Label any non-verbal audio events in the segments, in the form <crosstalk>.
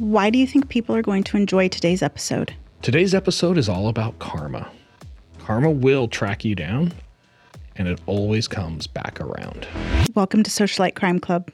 Why do you think people are going to enjoy today's episode? Today's episode is all about karma. Karma will track you down, and it always comes back around. Welcome to Socialite Crime Club.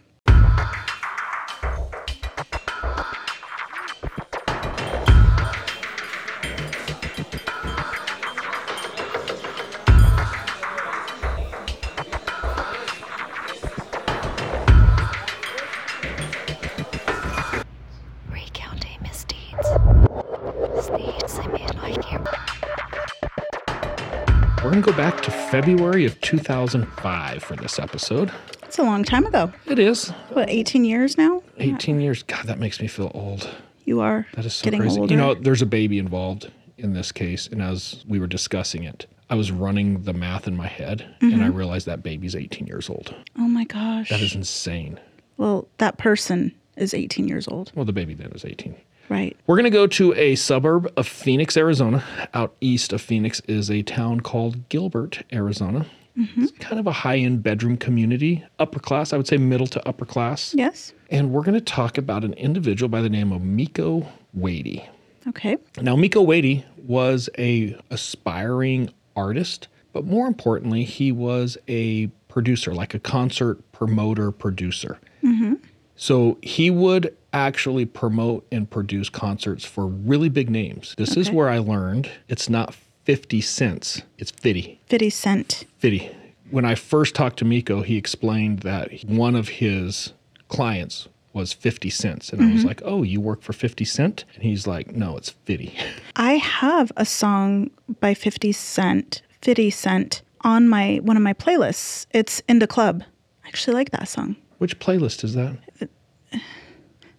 February of 2005 for this episode. It's a long time ago. It is What, 18 years now? 18 years. God, that makes me feel old. You are That is so crazy. older. You know, there's a baby involved in this case, and as we were discussing it, I was running the math in my head, and I mm-hmm. realized that baby's 18 years old. oh my gosh. That is insane. well, that person is 18 years old. Well, the baby then is 18. Right. We're going to go to a suburb of Phoenix, Arizona. Out east of Phoenix is a town called Gilbert, Arizona. It's kind of a high end bedroom community, upper class, I would say middle to upper class. Yes. And we're going to talk about an individual by the name of Miko Wady. Okay. Now, Miko Wady was a aspiring artist, but more importantly, he was a producer, like a concert promoter producer. Hmm. So he would actually promote and produce concerts for really big names. This is where I learned it's not 50 cents, it's 50. 50 Cent. 50. When I first talked to Miko, he explained that one of his clients was 50 cents. And I was mm-hmm. like, oh, you work for 50 Cent? And he's like, no, it's 50. <laughs> I have a song by 50 Cent, 50 Cent on my one of my playlists. It's In the Club. I actually like that song. Which playlist is that? Uh,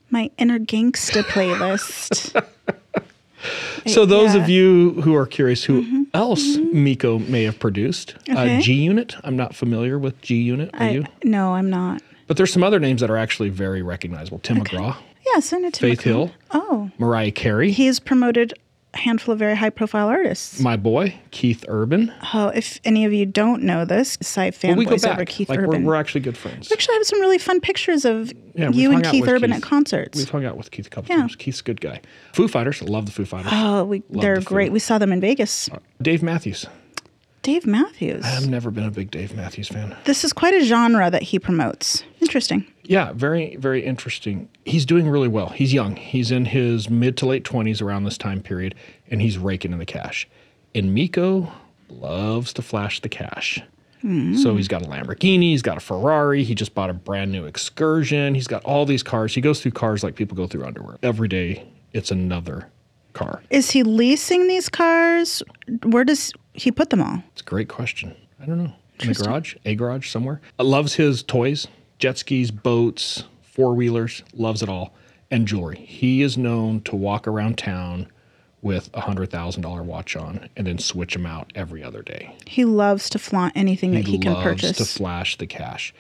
My inner gangsta playlist. <laughs> So, those yeah. of you who are curious who else Miko may have produced, Okay. uh, G Unit. I'm not familiar with G Unit. Are I, you? no, I'm not. But there's some other names that are actually very recognizable. Tim McGraw, Yes, I know Tim Faith McGraw. Hill. Oh, Mariah Carey, he's promoted handful of very high profile artists. my boy Keith Urban. Oh, if any of you don't know this, site Well, we go fanboys over back. Keith like Urban. we're, we're actually good friends. We actually have some really fun pictures of Yeah, you and Keith Urban Keith. at concerts. We've hung out with Keith a couple Yeah. times. Keith's a good guy. Foo Fighters, love the Foo Fighters. Oh, we, they're the great. food. We saw them in Vegas. Uh, Dave Matthews. Dave Matthews. I've never been a big Dave Matthews fan. this is quite a genre that he promotes. Interesting. Yeah, very, very interesting. He's doing really well. He's young. He's in his mid to late 20s around this time period, and he's raking in the cash. And Miko loves to flash the cash. So he's got a Lamborghini, he's got a Ferrari, he just bought a brand new excursion, he's got all these cars. He goes through cars like people go through underwear. Every day, it's another car. Is he leasing these cars? Where does he put them all? It's a great question. I don't know. In the garage, a garage somewhere. Uh, Loves his toys, jet skis, boats, four wheelers, loves it all, and jewelry. He is known to walk around town with a hundred thousand dollar watch on and then switch them out every other day. He loves to flaunt anything that he can loves purchase. to flash the cash.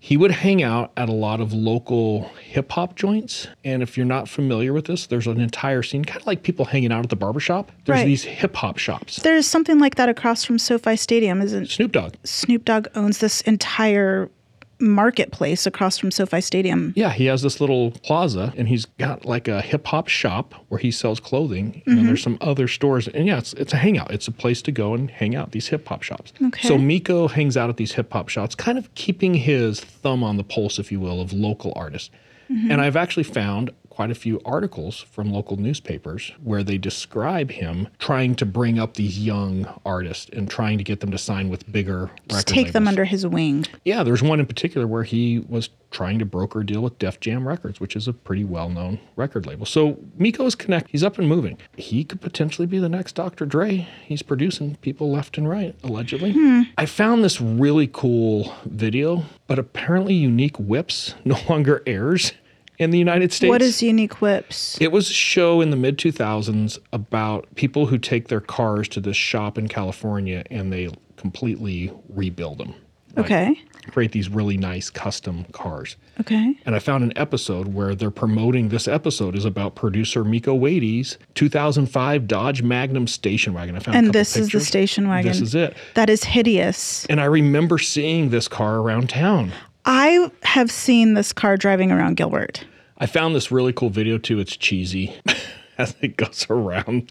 He would hang out at a lot of local hip hop joints. And if you're not familiar with this, there's an entire scene, kind of like people hanging out at the barbershop. There's Right. these hip hop shops. There's something like that across from SoFi Stadium, isn't it? Snoop Dogg. Snoop Dogg owns this entire marketplace across from SoFi Stadium. Yeah, he has this little plaza and he's got like a hip hop shop where he sells clothing. And Mm-hmm. there's some other stores. And yeah, it's, it's a hangout. It's a place to go and hang out, these hip hop shops. Okay. So Miko hangs out at these hip hop shops, kind of keeping his thumb on the pulse, if you will, of local artists. Mm-hmm. And I've actually found quite a few articles from local newspapers where they describe him trying to bring up these young artists and trying to get them to sign with bigger Just take them under his wing. Yeah, there's one in particular where he was trying to broker a deal with Def Jam Records, which is a pretty well-known record label. So Miko is connected. He's up and moving. He could potentially be the next Dr. Dre. He's producing people left and right, allegedly. Hmm. I found this really cool video, but apparently Unique Whips <laughs> no longer airs in the United States. What is Unique Whips? It was a show in the mid 2000s about people who take their cars to this shop in California and they completely rebuild them. Like, Okay. Create these really nice custom cars. Okay. And I found an episode where they're promoting this episode is about producer Miko Wady's 2005 Dodge Magnum station wagon. I found a And this is the station wagon. This is it. That is hideous. And I remember seeing this car around town. I have seen this car driving around Gilbert. I found this really cool video too. It's cheesy <laughs> as it goes around,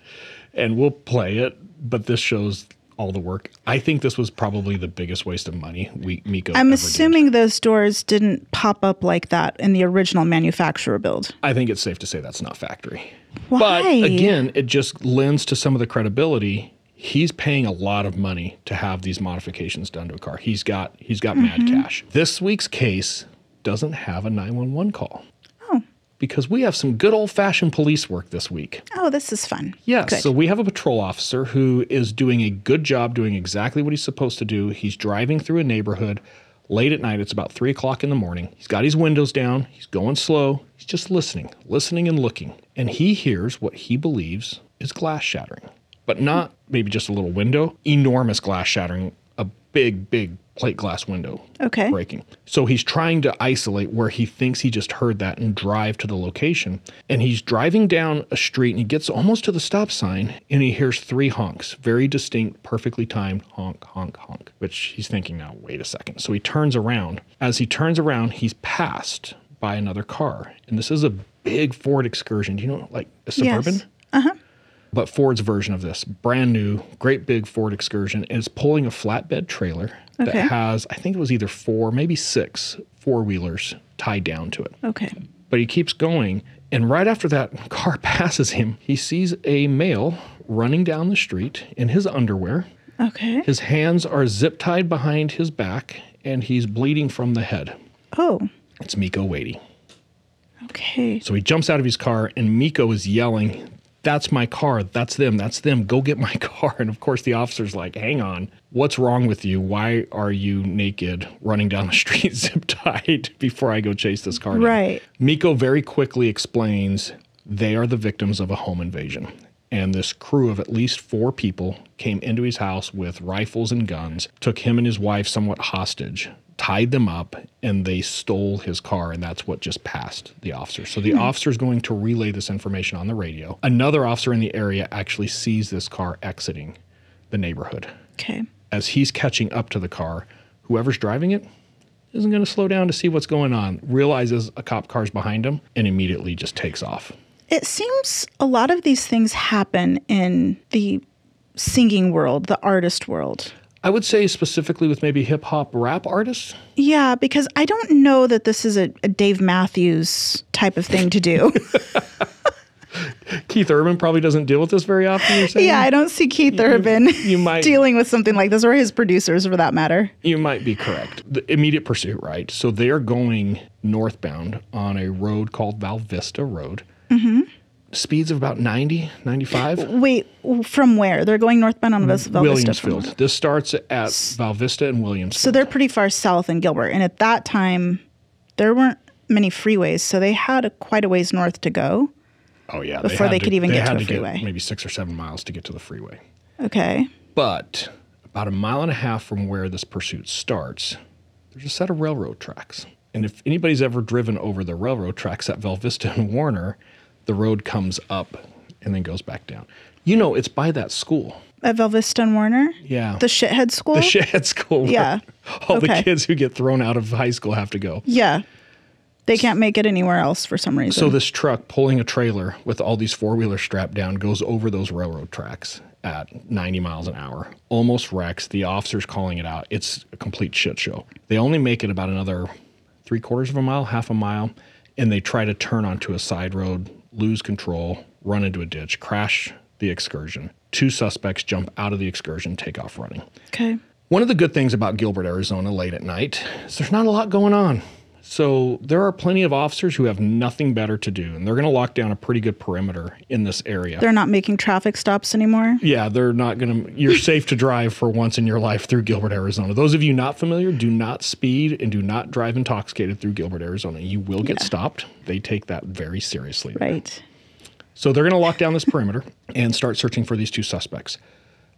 and we'll play it. But this shows all the work. I think this was probably the biggest waste of money we Miko. I'm assuming those doors didn't pop up like that in the original manufacturer build. I think it's safe to say that's not factory. Why? But again, it just lends to some of the credibility. He's paying a lot of money to have these modifications done to a car. He's got he's got mad Mm-hmm. cash. This week's case doesn't have a 911 call. Oh. Because we have some good old-fashioned police work this week. Oh, this is fun. Yes. Good. So we have a patrol officer who is doing a good job doing exactly what he's supposed to do. He's driving through a neighborhood late at night. It's about three o'clock in the morning. He's got his windows down. He's going slow. He's just listening, listening and looking. And he hears what he believes is glass shattering, but not maybe just a little window, enormous glass shattering, a big, big plate glass window Okay. breaking. So he's trying to isolate where he thinks he just heard that and drive to the location. And he's driving down a street and he gets almost to the stop sign and he hears three honks, very distinct, perfectly timed honk, honk, honk, which he's thinking now, wait a second. So he turns around. As he turns around, he's passed by another car. And this is a big Ford excursion. Do you know, like a suburban? Yes. Uh-huh. But Ford's version of this, brand new, great big Ford Excursion, is pulling a flatbed trailer that has, I think it was either four, maybe six four wheelers tied down to it. Okay. But he keeps going, and right after that <laughs> car <laughs> passes him, he sees a male running down the street in his underwear. Okay. His hands are zip tied behind his back, and he's bleeding from the head. Oh. It's Miko Wady. Okay. So he jumps out of his car, and Miko is yelling, That's my car. That's them. That's them. Go get my <laughs> car. And of course, the officer's like, Hang on. What's wrong with you? Why are you naked running down the <laughs> street zip tied before I go chase this car? down?" Right. Miko very quickly explains they are the victims of a home invasion. And this crew of at least four people came into his house with rifles and guns, took him and his wife somewhat hostage, tied them up, and they stole his car. And that's what just passed the officer. So the hmm. officer's going to relay this information on the radio. Another officer in the area actually sees this car exiting the neighborhood. Okay. As he's catching up to the car, whoever's driving it isn't going to slow down to see what's going on, realizes a cop car's behind him, and immediately just takes off. It seems a lot of these things happen in the singing world, the artist world. I would say specifically with maybe hip hop rap artists. Yeah, because I don't know that this is a, a Dave Matthews type of thing to do. <laughs> Keith Urban probably doesn't deal with this very often. You're saying? yeah, I don't see Keith Urban you might- <laughs> dealing with something like this, or his producers for that matter. You might be correct. The immediate pursuit, right? So they're going northbound on a road called Val Vista Road. Mm-hmm. Speeds of about 90, 95. <laughs> Wait, from where? They're going northbound on Val Val Vista Williamsfield. This starts at Val Vista and Williamsfield. So they're pretty far south in Gilbert, and at that time, there weren't many freeways, so they had a, quite a ways north to go. oh yeah, before had they could even get to a freeway. maybe six or seven miles to get to the freeway. Okay. But about a mile and a half from where this pursuit starts, there's a set of railroad tracks. And if anybody's ever driven over the railroad tracks at Val Vista and Warner, the road comes up and then goes back down. You know, it's by that school. At Val Vista and Warner? Yeah. The shithead school? the shithead school. Yeah. <laughs> All the kids who get thrown out of high school have to go. yeah. They can't make it anywhere else for some reason. So this truck pulling a trailer with all these four wheelers strapped down goes over those railroad tracks at 90 miles an hour. Almost wrecks. The officer's calling it out. It's a complete shit show. They only make it about another three quarters of a mile, half a mile, and they try to turn onto a side road, lose control, run into a ditch, crash the excursion. Two suspects jump out of the excursion, take off running. okay. One of the good things about Gilbert, Arizona, late at night is there's not a lot going on. So there are plenty of officers who have nothing better to do, and they're going to lock down a pretty good perimeter in this area. They're not making traffic stops anymore. yeah, they're not going to. You're safe to drive for once in your life through Gilbert, Arizona. Those of you not familiar, do not speed and do not drive intoxicated through Gilbert, Arizona. You will get Yeah. stopped. They take that very seriously. Right. So they're going to lock down this perimeter and start searching for these two suspects.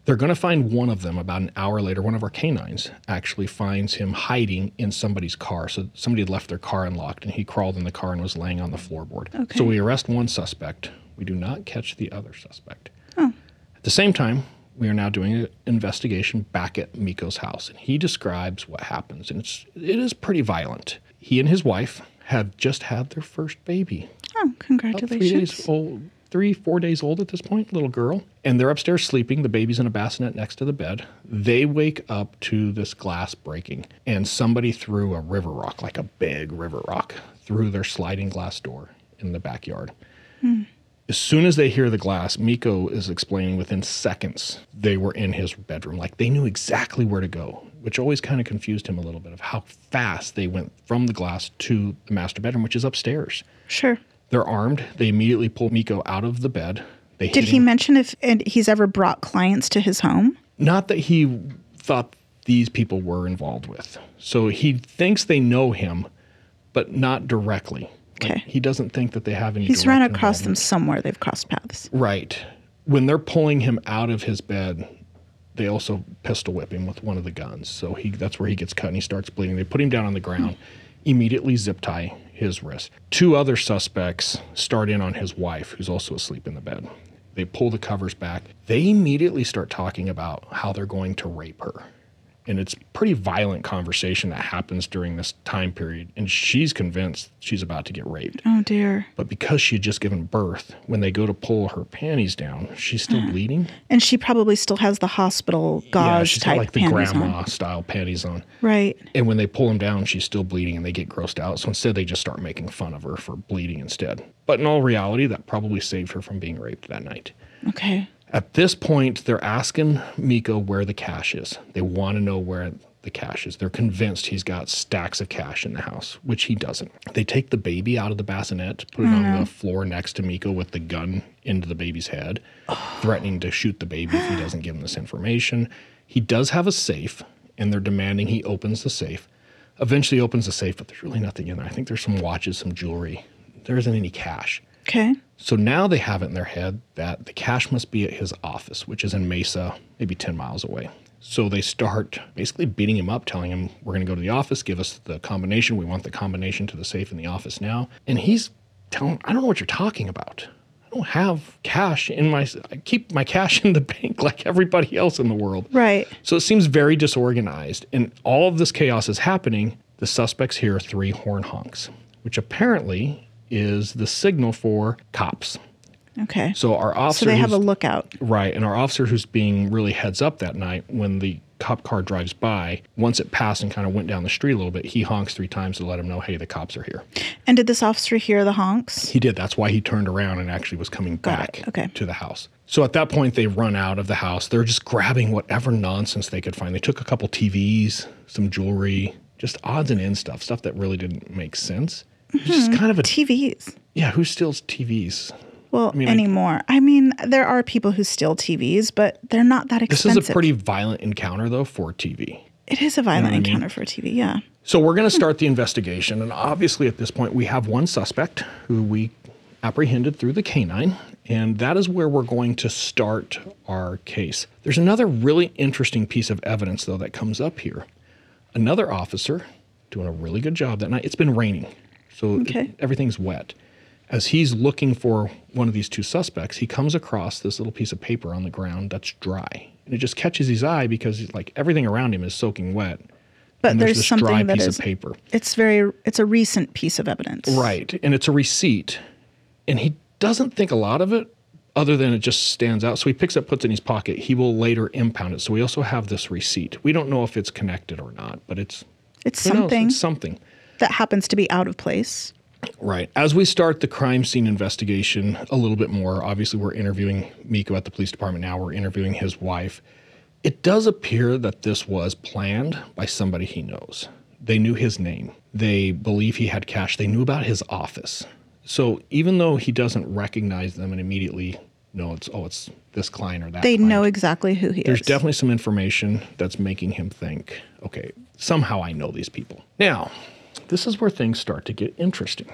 They're going to find one of them about an hour later. One of our canines actually finds him hiding in somebody's car. So somebody had left their car unlocked and he crawled in the car and was laying on the floorboard. Okay. So we arrest one suspect. We do not catch the other suspect. Oh. At the same time, we are now doing an investigation back at Miko's house, and he describes what happens, and it's it is pretty violent. He and his wife have just had their first baby. Oh, About congratulations. three days old, three, four days old at this point, little girl. And they're upstairs sleeping. The baby's in a bassinet next to the bed. They wake up to this glass breaking, and somebody threw a river rock, like a big river rock, through their sliding glass door in the backyard. Hmm. As soon as they hear the glass, Miko is explaining within seconds they were in his bedroom. Like they knew exactly where to go, which always kind of confused him a little bit of how fast they went from the glass to the master bedroom, which is upstairs. Sure. They're armed. They immediately pull Miko out of the bed. They Did he him. mention if and he's ever brought clients to his home? Not that he thought these people were involved with. So he thinks they know him, but not directly. Like, Okay. he doesn't think that they have any. He's run direct across them somewhere. They've crossed paths. Right. When they're pulling him out of his bed, they also pistol whip him with one of the guns. So he that's where he gets cut and he starts bleeding. They put him down on the ground, hmm. immediately zip tie his wrist. Two other suspects start in on his wife, who's also asleep in the bed. They pull the covers back. They immediately start talking about how they're going to rape her. And it's pretty violent conversation that happens during this time period. And she's convinced she's about to get raped. Oh dear. But because she had just given birth, when they go to pull her panties down, she's still <gasps> bleeding. And she probably still has the hospital gauze yeah, she's type got like the grandma on. style panties on. Right. And when they pull them down, she's still bleeding and they get grossed out. So instead, they just start making fun of her for bleeding instead. But in all reality, that probably saved her from being raped that night. Okay. At this point, they're asking Miko where the cash is. They want to know where the cash is. They're convinced he's got stacks of cash in the house, which he doesn't. They take the baby out of the bassinet, put it on the mm-hmm. floor next to Miko with the gun into the baby's head, threatening to shoot the baby if he <sighs> doesn't give them this information. He does have a safe, and they're demanding he opens the safe. Eventually, opens the safe, but there's really nothing in there. I think there's some watches, some jewelry. There isn't any cash. Okay. So now they have it in their head that the cash must be at his office, which is in Mesa, maybe 10 miles away. So they start basically beating him up, telling him, We're going to go to the office, give us the combination. We want the combination to the safe in the office now. And he's telling, I don't know what you're talking about. I don't have cash in my, I keep my cash in the bank <laughs> like everybody else in the world. Right. So it seems very disorganized. And all of this chaos is happening. The suspects hear three horn honks, which apparently is the signal for cops. Okay. So our officer, So they have a lookout. right, and our officer who's being really heads up that night when the cop car drives by, once it passed and kind of went down the street a little bit, he honks three times to let him know, hey, the cops are here. And did this officer hear the honks? He did. That's why he turned around and actually was coming Got back Okay. to the house. So at that point, they run out of the house. They're just grabbing whatever nonsense they could find. They took a couple TVs, some jewelry, just odds and ends stuff, stuff that really didn't make sense. It's Hmm. just kind of a TVs. yeah. Who steals TVs? Well, mean, anymore. I mean, there are people who steal TVs, but they're not that expensive. This is a pretty violent encounter though for TV. It is a violent I mean? encounter for TV. Yeah. So we're going to start the investigation, and obviously at this point we have one suspect who we apprehended through the canine, and that is where we're going to start our case. There's another really interesting piece of evidence though that comes up here. Another officer doing a really good job that night. It's been raining, so Okay. everything's wet. As he's looking for one of these two suspects, he comes across this little piece of paper on the ground that's dry. And it just catches his eye because like everything around him is soaking wet. But and there's, this something dry that piece is of paper. it's very it's a recent piece of evidence. Right. And it's a receipt. And he doesn't think a lot of it other than it just stands out. So he picks up, puts it in his pocket. He will later impound it. So we also have this receipt. We don't know if it's connected or not, but it's It's who knows? something It's something. That happens to be out of place. Right. As we start the crime scene investigation a little bit more, obviously we're interviewing Miko at the police department now. We're interviewing his wife. It does appear that this was planned by somebody he knows. They knew his name. They believe he had cash. They knew about his office. So even though he doesn't recognize them and immediately know it's oh it's this client or that They client, know exactly who he there's is. There's definitely some information that's making him think, okay, somehow I know these people. Now, this is where things start to get interesting.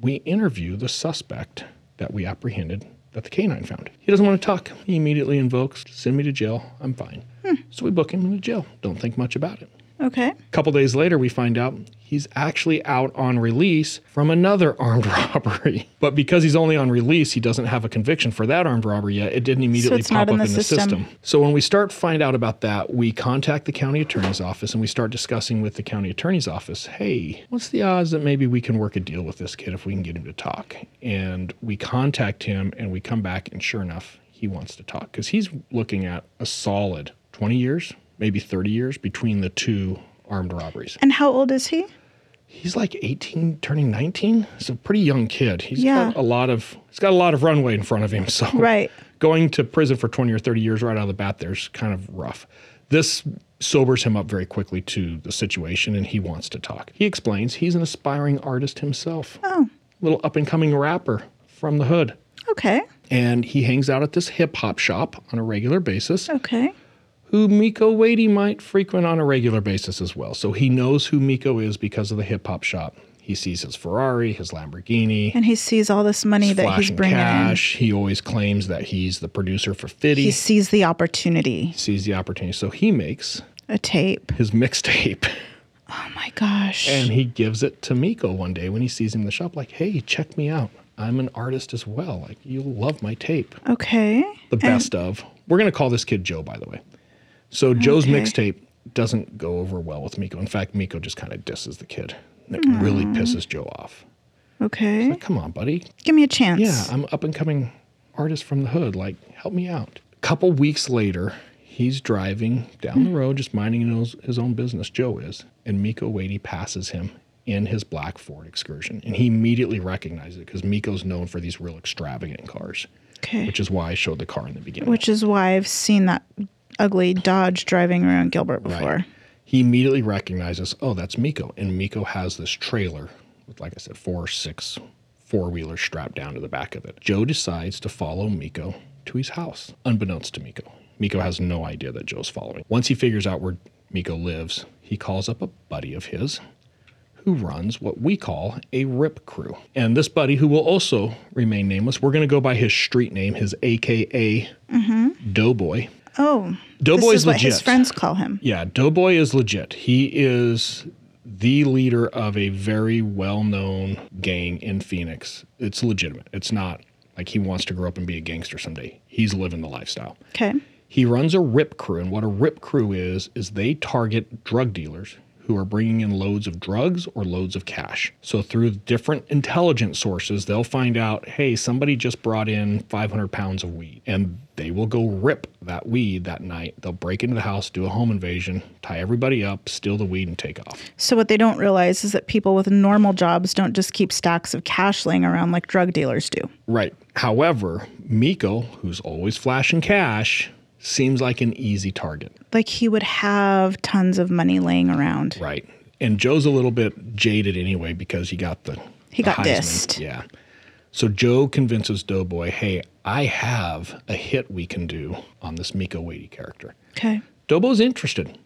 We interview the suspect that we apprehended that the canine found. He doesn't want to talk. He immediately invokes, send me to jail. I'm fine. Hmm. So we book him into jail. Don't think much about it. Okay. A couple days later, we find out He's actually out on release from another <laughs> armed robbery. But because he's only on release, he doesn't have a conviction for that armed robbery yet. It didn't immediately it's pop not in up the in the system. system. So when we start to find out about that, we contact the county attorney's office and we start discussing with the county attorney's office, hey, what's the odds that maybe we can work a deal with this kid if we can get him to talk? And we contact him and we come back and sure enough, he wants to talk because he's looking at a solid 20 years, maybe 30 years between the two armed robberies. And how old is he? He's like 18 turning 19. He's a pretty young kid. He's Yeah. got a lot of he's got a lot of runway in front of him. <laughs> So Right. going to prison for 20 or 30 years right out of the bat there's kind of rough. This sobers him up very quickly to the situation and he wants to talk. He explains he's an aspiring artist himself. Oh, Little up and coming rapper from the hood. okay. And he hangs out at this hip hop shop on a regular basis Okay. Who Miko Wady might frequent on a regular basis as well. So he knows who Miko is because of the hip hop shop. He sees his Ferrari, his Lamborghini, And he sees all this money that he's bringing cash. He always claims that he's the producer for Fitty. He sees the opportunity. He sees the opportunity. So he makes A tape. his mixtape <laughs> Oh my gosh. and he gives it to Miko one day when he sees him in the shop, like, hey, check me out. I'm an artist as well. Like, you'll love my tape. okay. the best of. We're going to call this kid Joe, by the way. So Joe's Okay. mixtape doesn't go over well with Miko. In fact, Miko just kind of disses the kid. And it hmm. really pisses Joe off. Okay. Like, come on, buddy. Give me a chance. Yeah, I'm up and coming artist from the hood. Like, help me out. A couple weeks later, he's driving down the hmm. road, just minding his, his own business. Joe is, and Miko Wady passes him in his black Ford Excursion, and he immediately recognizes it because Miko's known for these real extravagant cars, Okay. which is why I showed the car in the beginning. Which is why I've seen that ugly Dodge driving around Gilbert before. He immediately recognizes, oh, that's Miko. And Miko has this trailer with, like I said, four or six four wheelers strapped down to the back of it. Joe decides to follow Miko to his house, unbeknownst to Miko. Miko has no idea that Joe's following. Once he figures out where Miko lives, he calls up a buddy of his who runs what we call a rip crew. And this buddy, who will also remain nameless, we're going to go by his street name, his AKA mm-hmm. Doughboy. Oh. Doughboy this is is what legit. his friends call him. Yeah, Doughboy is legit. He is the leader of a very well known gang in Phoenix. It's legitimate. It's not like he wants to grow up and be a gangster someday. He's living the lifestyle. Okay. He runs a rip crew, and what a rip crew is, is they target drug dealers who are bringing in loads of drugs or loads of cash. So through different intelligence sources, they'll find out, hey, somebody just brought in 500 pounds of weed, and they will go rip that weed that night. They'll break into the house, do a home invasion, tie everybody up, steal the weed, and take off. So what they don't realize is that people with normal jobs don't just keep stacks of cash laying around like drug dealers do. Right. However, Miko, who's always flashing cash, seems like an easy target. Like he would have tons of money laying around. Right. And Joe's a little bit jaded anyway because he got the He the got dissed. Yeah. So Joe convinces Doughboy, hey, I have a hit we can do on this Miko Wady character. Okay. Doughboy's interested.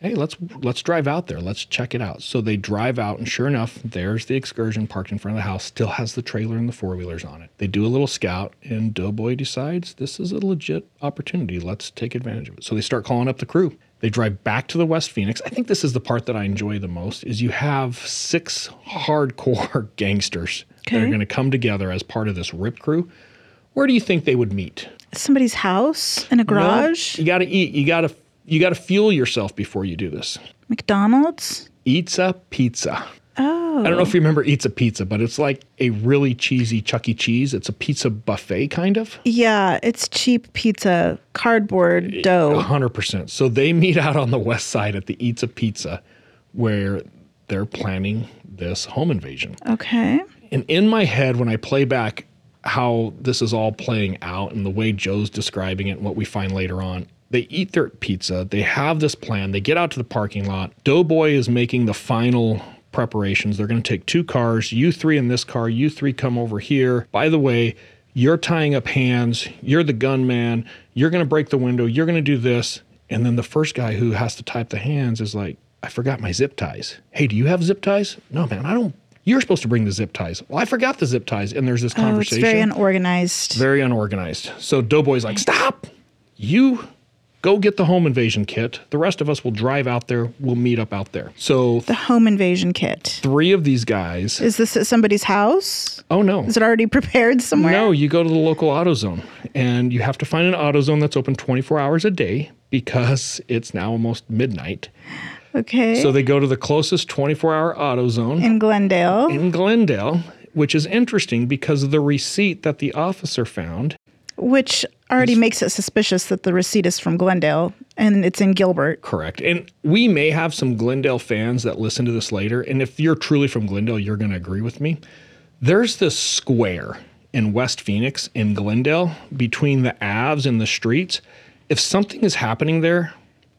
Hey, let's let's drive out there. Let's check it out. So they drive out, and sure enough, there's the excursion parked in front of the house. Still has the trailer and the four wheelers on it. They do a little scout, and Doughboy decides this is a legit opportunity. Let's take advantage of it. So they start calling up the crew. They drive back to the West Phoenix. I think this is the part that I enjoy the most. Is you have six hardcore <laughs> gangsters that are going to come together as part of this rip crew. Where do you think they would meet? Somebody's house in a garage. No, you got to eat. You got to you got to fuel yourself before you do this. McDonald's. Eatza Pizza. Oh. I don't know if oh. you remember Eatza Pizza, but it's like a really cheesy Chuck E. Cheese. It's a pizza buffet kind of. Yeah, it's cheap pizza, cardboard dough. 100%. So they <laughs> meet out on the west side at the Eatza Pizza where they're planning this home invasion. Okay. And in my head, when I play back how this is all playing out and the way Joe's describing it and what we find later on, they eat their pizza. They have this plan. They get out to the parking lot. Doughboy is making the final preparations. They're going to take two cars, you three in this car, you three come over here. By the way, you're tying up hands. You're the gunman. You're going to break the window. You're going to do this. And then the first guy who has to tie up the hands is like, I forgot my zip ties. Hey, do you have zip ties? No, man, I don't. You're supposed to bring the zip ties. Well, I forgot the zip ties. And there's this conversation. Oh, it's very unorganized. Very unorganized. So Doughboy's like, stop. You Go get the home invasion kit. The rest of us will drive out there. We'll meet up out there. So The home invasion kit. three of these guys. Is this at somebody's house? Oh no. Is it already <laughs> prepared somewhere? No, you go to the local AutoZone and you have to find an AutoZone that's open 24 hours a day because <laughs> it's now almost midnight. Okay. So they go to the closest 24 hour AutoZone in Glendale. in Glendale, which is interesting because of the receipt that the officer found. Which already makes it suspicious that the receipt is from Glendale and it's in Gilbert. Correct. And we may have some Glendale fans that listen to this later. And if you're truly from Glendale, you're going to agree with me. There's this square in West Phoenix in Glendale between the Avs and the streets. If something is happening there,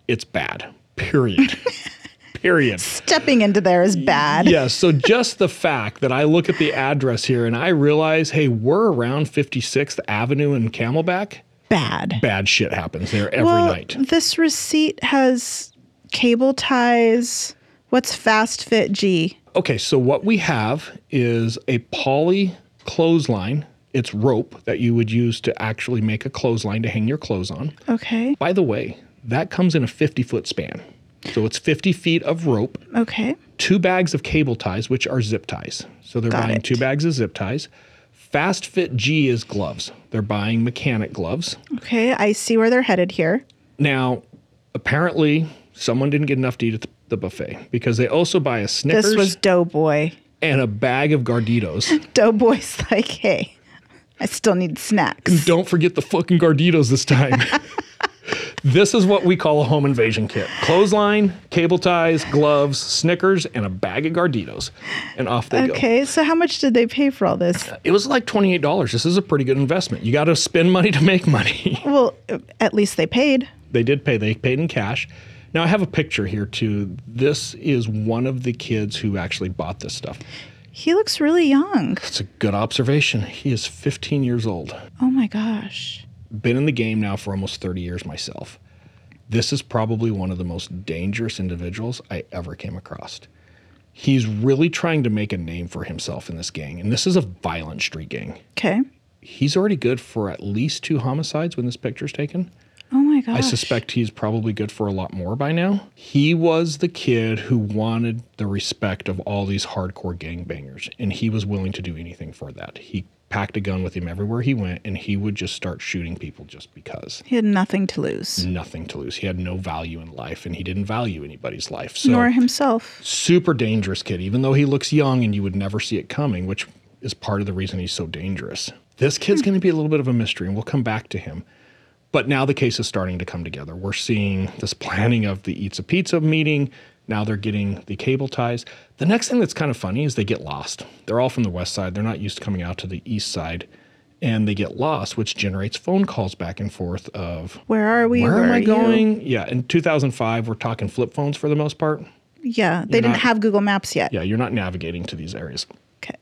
it's bad. Period. <laughs> Period. Stepping into there is bad. Yes. So just the fact that I look at the address here and I realize, hey, we're around 56th Avenue in Camelback, Bad. bad shit happens there every well, night. this receipt has cable ties. What's Fast Fit G? Okay, so what we have is a poly clothesline. It's rope that you would use to actually make a clothesline to hang your clothes on. Okay. By the way, that comes in a 50 foot span. So it's 50 feet of rope, Okay. two bags of cable ties, which are zip ties. So they're Got buying it. two bags of zip ties. Fast Fit G is gloves. They're buying mechanic gloves. Okay. I see where they're headed here. Now, apparently, someone didn't get enough to eat at the buffet because they also buy a Snickers This was Doughboy. and a bag of Gardetto's. <laughs> Doughboy's like, hey, I still need snacks. And don't forget the fucking Gardetto's this time. <laughs> this is what we call a home invasion kit clothesline, cable ties, gloves, Snickers, and a bag of Gardetto's. And off they go. Okay. So how much did they pay for all this? It was like $28. This is a pretty good investment. You got to spend money to make money. <laughs> Well, at least they paid. they did pay, they paid in cash. Now, I have a picture here too. This is one of the kids who actually bought this stuff. He looks really young. It's a good observation. He is 15 years old. Oh my gosh. Been in the game now for almost 30 years myself. This is probably one of the most dangerous individuals I ever came across. He's really trying to make a name for himself in this gang, and this is a violent street gang. Okay. He's already good for at least two homicides when this picture's taken. Oh my gosh. I suspect he's probably good for a lot more by now. He was the kid who wanted the respect of all these hardcore gangbangers, and he was willing to do anything for that. He packed a gun with him everywhere he went, and he would just start shooting people just because. He had nothing to lose, Nothing to lose. He had no value in life, and he didn't value anybody's life. So, nor himself. super dangerous kid, even though he looks young and you would never see it coming, which is part of the reason he's so dangerous. This kid's hmm. going to be a little bit of a mystery, and we'll come back to him. But now the case is starting to come together. We're seeing this planning of the Eatza Pizza meeting. Now they're getting the cable ties. The next thing that's kind of funny is they get lost. They're all from the west side. They're not used to coming out to the east side. And they get lost, which generates phone calls back and forth of Where are we? where, am are I you?" going? Yeah, in 2005, we're talking flip phones for the most part. Yeah, they didn't not- have Google Maps yet. Yeah, you're not navigating to these areas. Okay.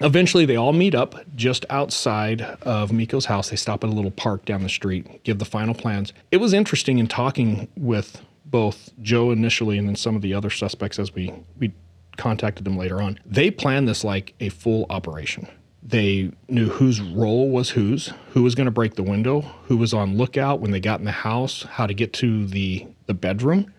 Eventually, they all meet up just outside of Miko's house. They stop at a little park down the street, give the final plans. It was interesting in talking with both Joe initially and then some of the other suspects as we, we contacted them later on. They planned this like a full operation. They knew whose role was whose, who was going to break the window, who was on lookout when they got in the house, how to get to the, the bedroom.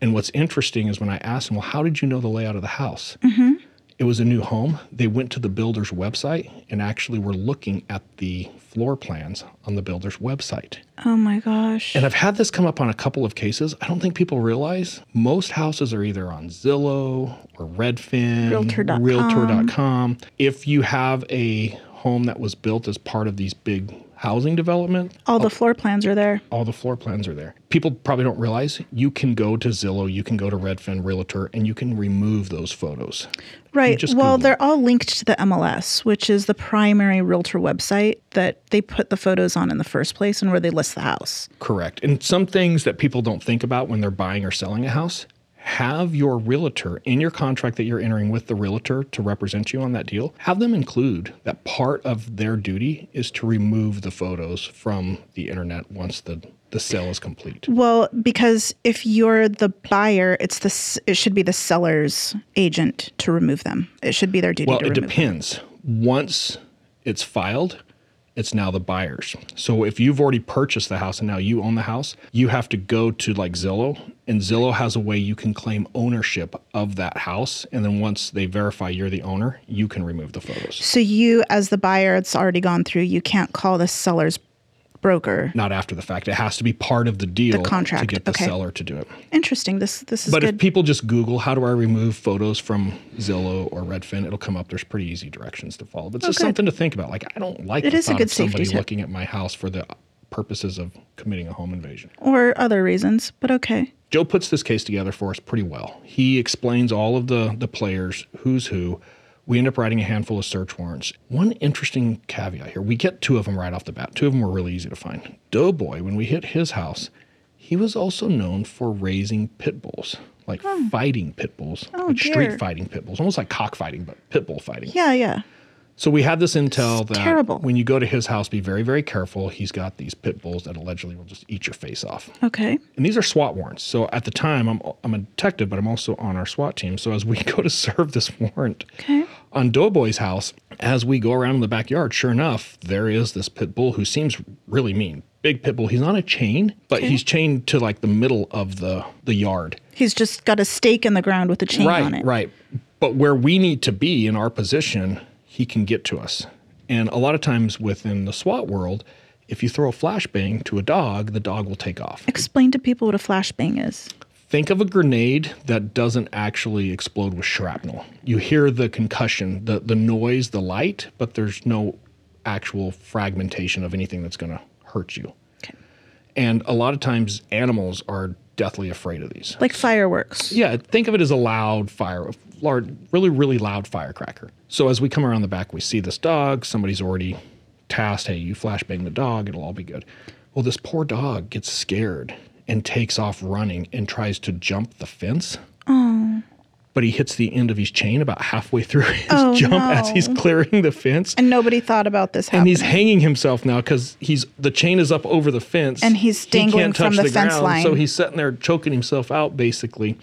And what's interesting is when I asked them, well, how did you know the layout of the house? Mm-hmm. It was a new home. They went to the builder's website and actually were looking at the floor plans on the builder's website. Oh my gosh. And I've had this come up on a couple of cases. I don't think people realize most houses are either on Zillow or Redfin, Realtor.com. Realtor.com. If you have a home that was built as part of these big housing development, All the floor plans are there. all the floor plans are there. People probably don't realize you can go to Zillow, you can go to Redfin, Realtor, and you can remove those photos. Right. Well, Google they're all linked to the MLS, which is the primary realtor website that they put the photos on in the first place and where they list the house. Correct. And some things that people don't think about when they're buying or selling a house, have your realtor in your contract that you're entering with the realtor to represent you on that deal, have them include that part of their duty is to remove the photos from the internet once the, the sale is complete. Well, because if you're the buyer, it's the it should be the seller's agent to remove them. It should be their duty Well, to it remove. them. depends. Once it's filed, it's now the buyer's. So if you've already purchased the house and now you own the house, you have to go to like Zillow, and Zillow has a way you can claim ownership of that house. And then once they verify you're the owner, you can remove the photos. So you, as the buyer, it's already gone through. You can't call the seller's broker. Not after the fact. It has to be part of the deal contract, to get the okay. seller to do it. Interesting. This this is But good. if people just Google how do I remove photos from Zillow or Redfin, it'll come up. There's pretty easy directions to follow. But it's just good. something to think about. Like I don't like It the is a good somebody safety tip. looking at my house for the purposes of committing a home invasion. or other reasons, but okay. Joe puts this case together for us pretty well. He explains all of the the players, who's who. We end up writing a handful of search warrants. One interesting caveat here: we get two of them right off the bat. Two of them were really easy to find. Doughboy, when we hit his house, he was also known for raising pit bulls, like fighting pit bulls, Oh, like dear. street fighting pit bulls, almost like cockfighting, but pit bull fighting. Yeah, yeah. So we have this intel that terrible. when you go to his house, be very, very careful. He's got these pit bulls that allegedly will just eat your face off. Okay. And these are SWAT warrants. So at the time, I'm, I'm a detective, but I'm also on our SWAT team. So as we <laughs> go to serve this warrant Okay. on Doughboy's house, as we go around in the backyard, sure enough, there is this pit bull who seems really mean. Big pit bull. He's on a chain, but Okay. he's chained to like the middle of the, the yard. He's just got a stake in the ground with a chain right, on it. Right, Right. But where we need to be in our position, he can get to us. And a lot of times within the SWAT world, if you throw a flashbang to a dog, the dog will take off. Explain to people what a flashbang is. Think of a grenade that doesn't actually explode with shrapnel. You hear the concussion, the, the noise, the light, but there's no actual fragmentation of anything that's going to hurt you. Okay. And a lot of times animals are deathly afraid of these. Like fireworks. Yeah, think of it as a loud fire, large, really, really loud firecracker. So as we come around the back, we see this dog. Somebody's already tasked, hey, you flashbang the dog, it'll all be good. Well, this poor dog gets scared and takes off running and tries to jump the fence. Oh. But he hits the end of his chain about halfway through <laughs> his Oh, jump as he's clearing the fence. And nobody thought about this And he's hanging himself now because he's the chain is up over the fence, And he's He dangling can't from touch the fence ground, line. So he's sitting there choking himself out, basically.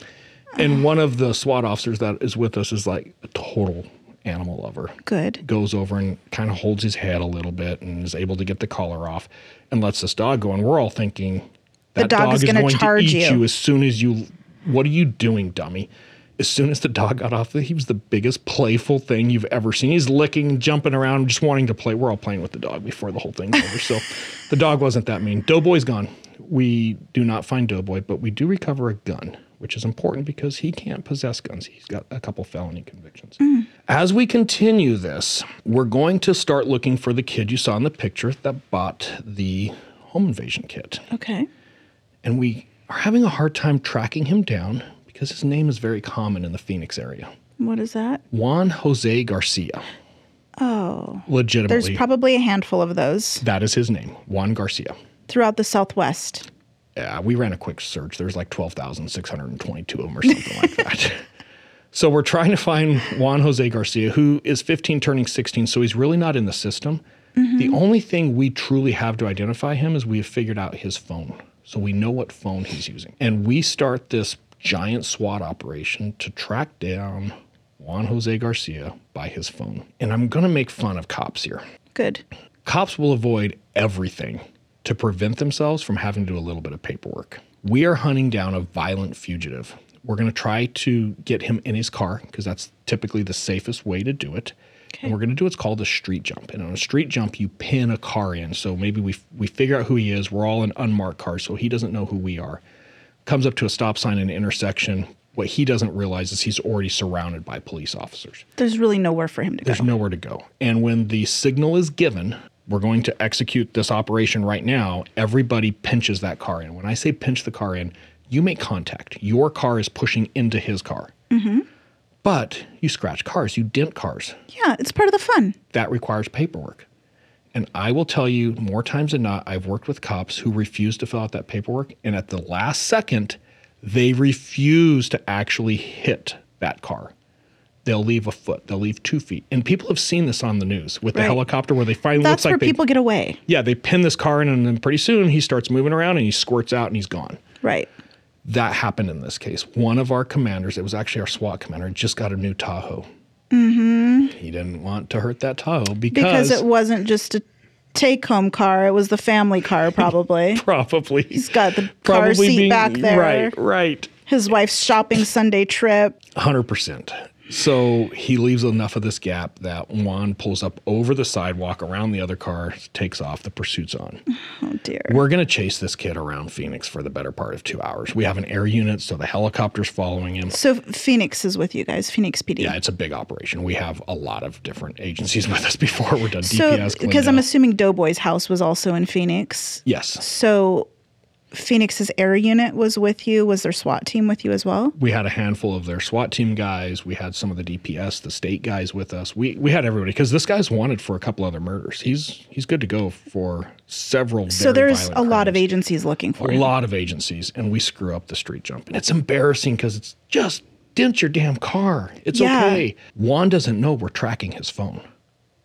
And one of the SWAT officers that is with us is like a total animal lover. Good. Goes over and kind of holds his head a little bit and is able to get the collar off and lets this dog go. And we're all thinking The that dog is gonna going charge to eat you." you as soon as you. What are you doing, dummy? As soon as the dog got off, he was the biggest playful thing you've ever seen. He's licking, jumping around, just wanting to play. We're all playing with the dog before the whole thing's over. So <laughs> the dog wasn't that mean. Doughboy's gone. We do not find Doughboy, but we do recover a gun, which is important because he can't possess guns. He's got a couple felony convictions. Mm-hmm. As we continue this, we're going to start looking for the kid you saw in the picture that bought the home invasion kit Okay. and we are having a hard time tracking him down because his name is very common in the Phoenix area. What is that? Juan Jose Garcia. Oh. Legitimately, There's probably a handful of those that is his name, Juan Garcia. throughout the Southwest. Yeah, we ran a quick search. There's like 12,622 of them or something like that. <laughs> So we're trying to find Juan Jose Garcia, who is 15 turning 16, so he's really not in the system. Mm-hmm. The only thing we truly have to identify him is we have figured out his phone. So we know what phone he's using. And we start this giant SWAT operation to track down Juan Jose Garcia by his phone. And I'm going to make fun of cops here. Good. Cops will avoid everything to prevent themselves from having to do a little bit of paperwork. We are hunting down a violent fugitive. We're going to try to get him in his car because that's typically the safest way to do it. Okay. And we're going to do what's called a street jump. And on a street jump, you pin a car in. So maybe we we figure out who he is. We're all in unmarked cars, so he doesn't know who we are. Comes up to a stop sign in an intersection. What he doesn't realize is he's already surrounded by police officers. There's really nowhere for him to go. There's nowhere to go. And when the signal is given, we're going to execute this operation right now. Everybody pinches that car in. When I say pinch the car in, you make contact. Your car is pushing into his car. Mm-hmm. But you scratch cars, you dent cars. yeah, it's part of the fun. That requires paperwork. And I will tell you more times than not, I've worked with cops who refuse to fill out that paperwork. And at the last second, they refuse to actually hit that car. They'll leave a foot, they'll leave two feet. And people have seen this on the news with the helicopter where they finally That's looks like where they, people get away. yeah, they pin this car in and then pretty soon he starts moving around and he squirts out and he's gone. Right. That happened in this case. One of our commanders, it was actually our SWAT commander, just got a new Tahoe. Mm-hmm. He didn't want to hurt that Tahoe Because it wasn't just a take home car. It was the family car, <laughs> probably. Probably. He's got the car seat back there. Right, right. His wife's shopping Sunday trip. 100%. So he leaves enough of this gap that Juan pulls up over the sidewalk around the other car, takes off, the pursuit's on. <laughs> Oh dear. We're going to chase this kid around Phoenix for the better part of two hours. We have an air unit, so the helicopter's following him. so Phoenix is with you guys. Phoenix PD. Yeah, it's a big operation. We have a lot of different agencies <laughs> with us before we're done. so DPS, because I'm assuming Doughboy's house was also in Phoenix. yes, So Phoenix's air unit was with you. Was their SWAT team with you as well? we had a handful of their SWAT team guys. We had some of the DPS, the state guys with us. We we had everybody because this guy's wanted for a couple other murders. He's he's good to go for several. So there's a lot of agencies looking for a him. lot of agencies, and we screw up the street jump, and it's embarrassing because it's just dent your damn car. It's Yeah. okay. Juan doesn't know we're tracking his phone.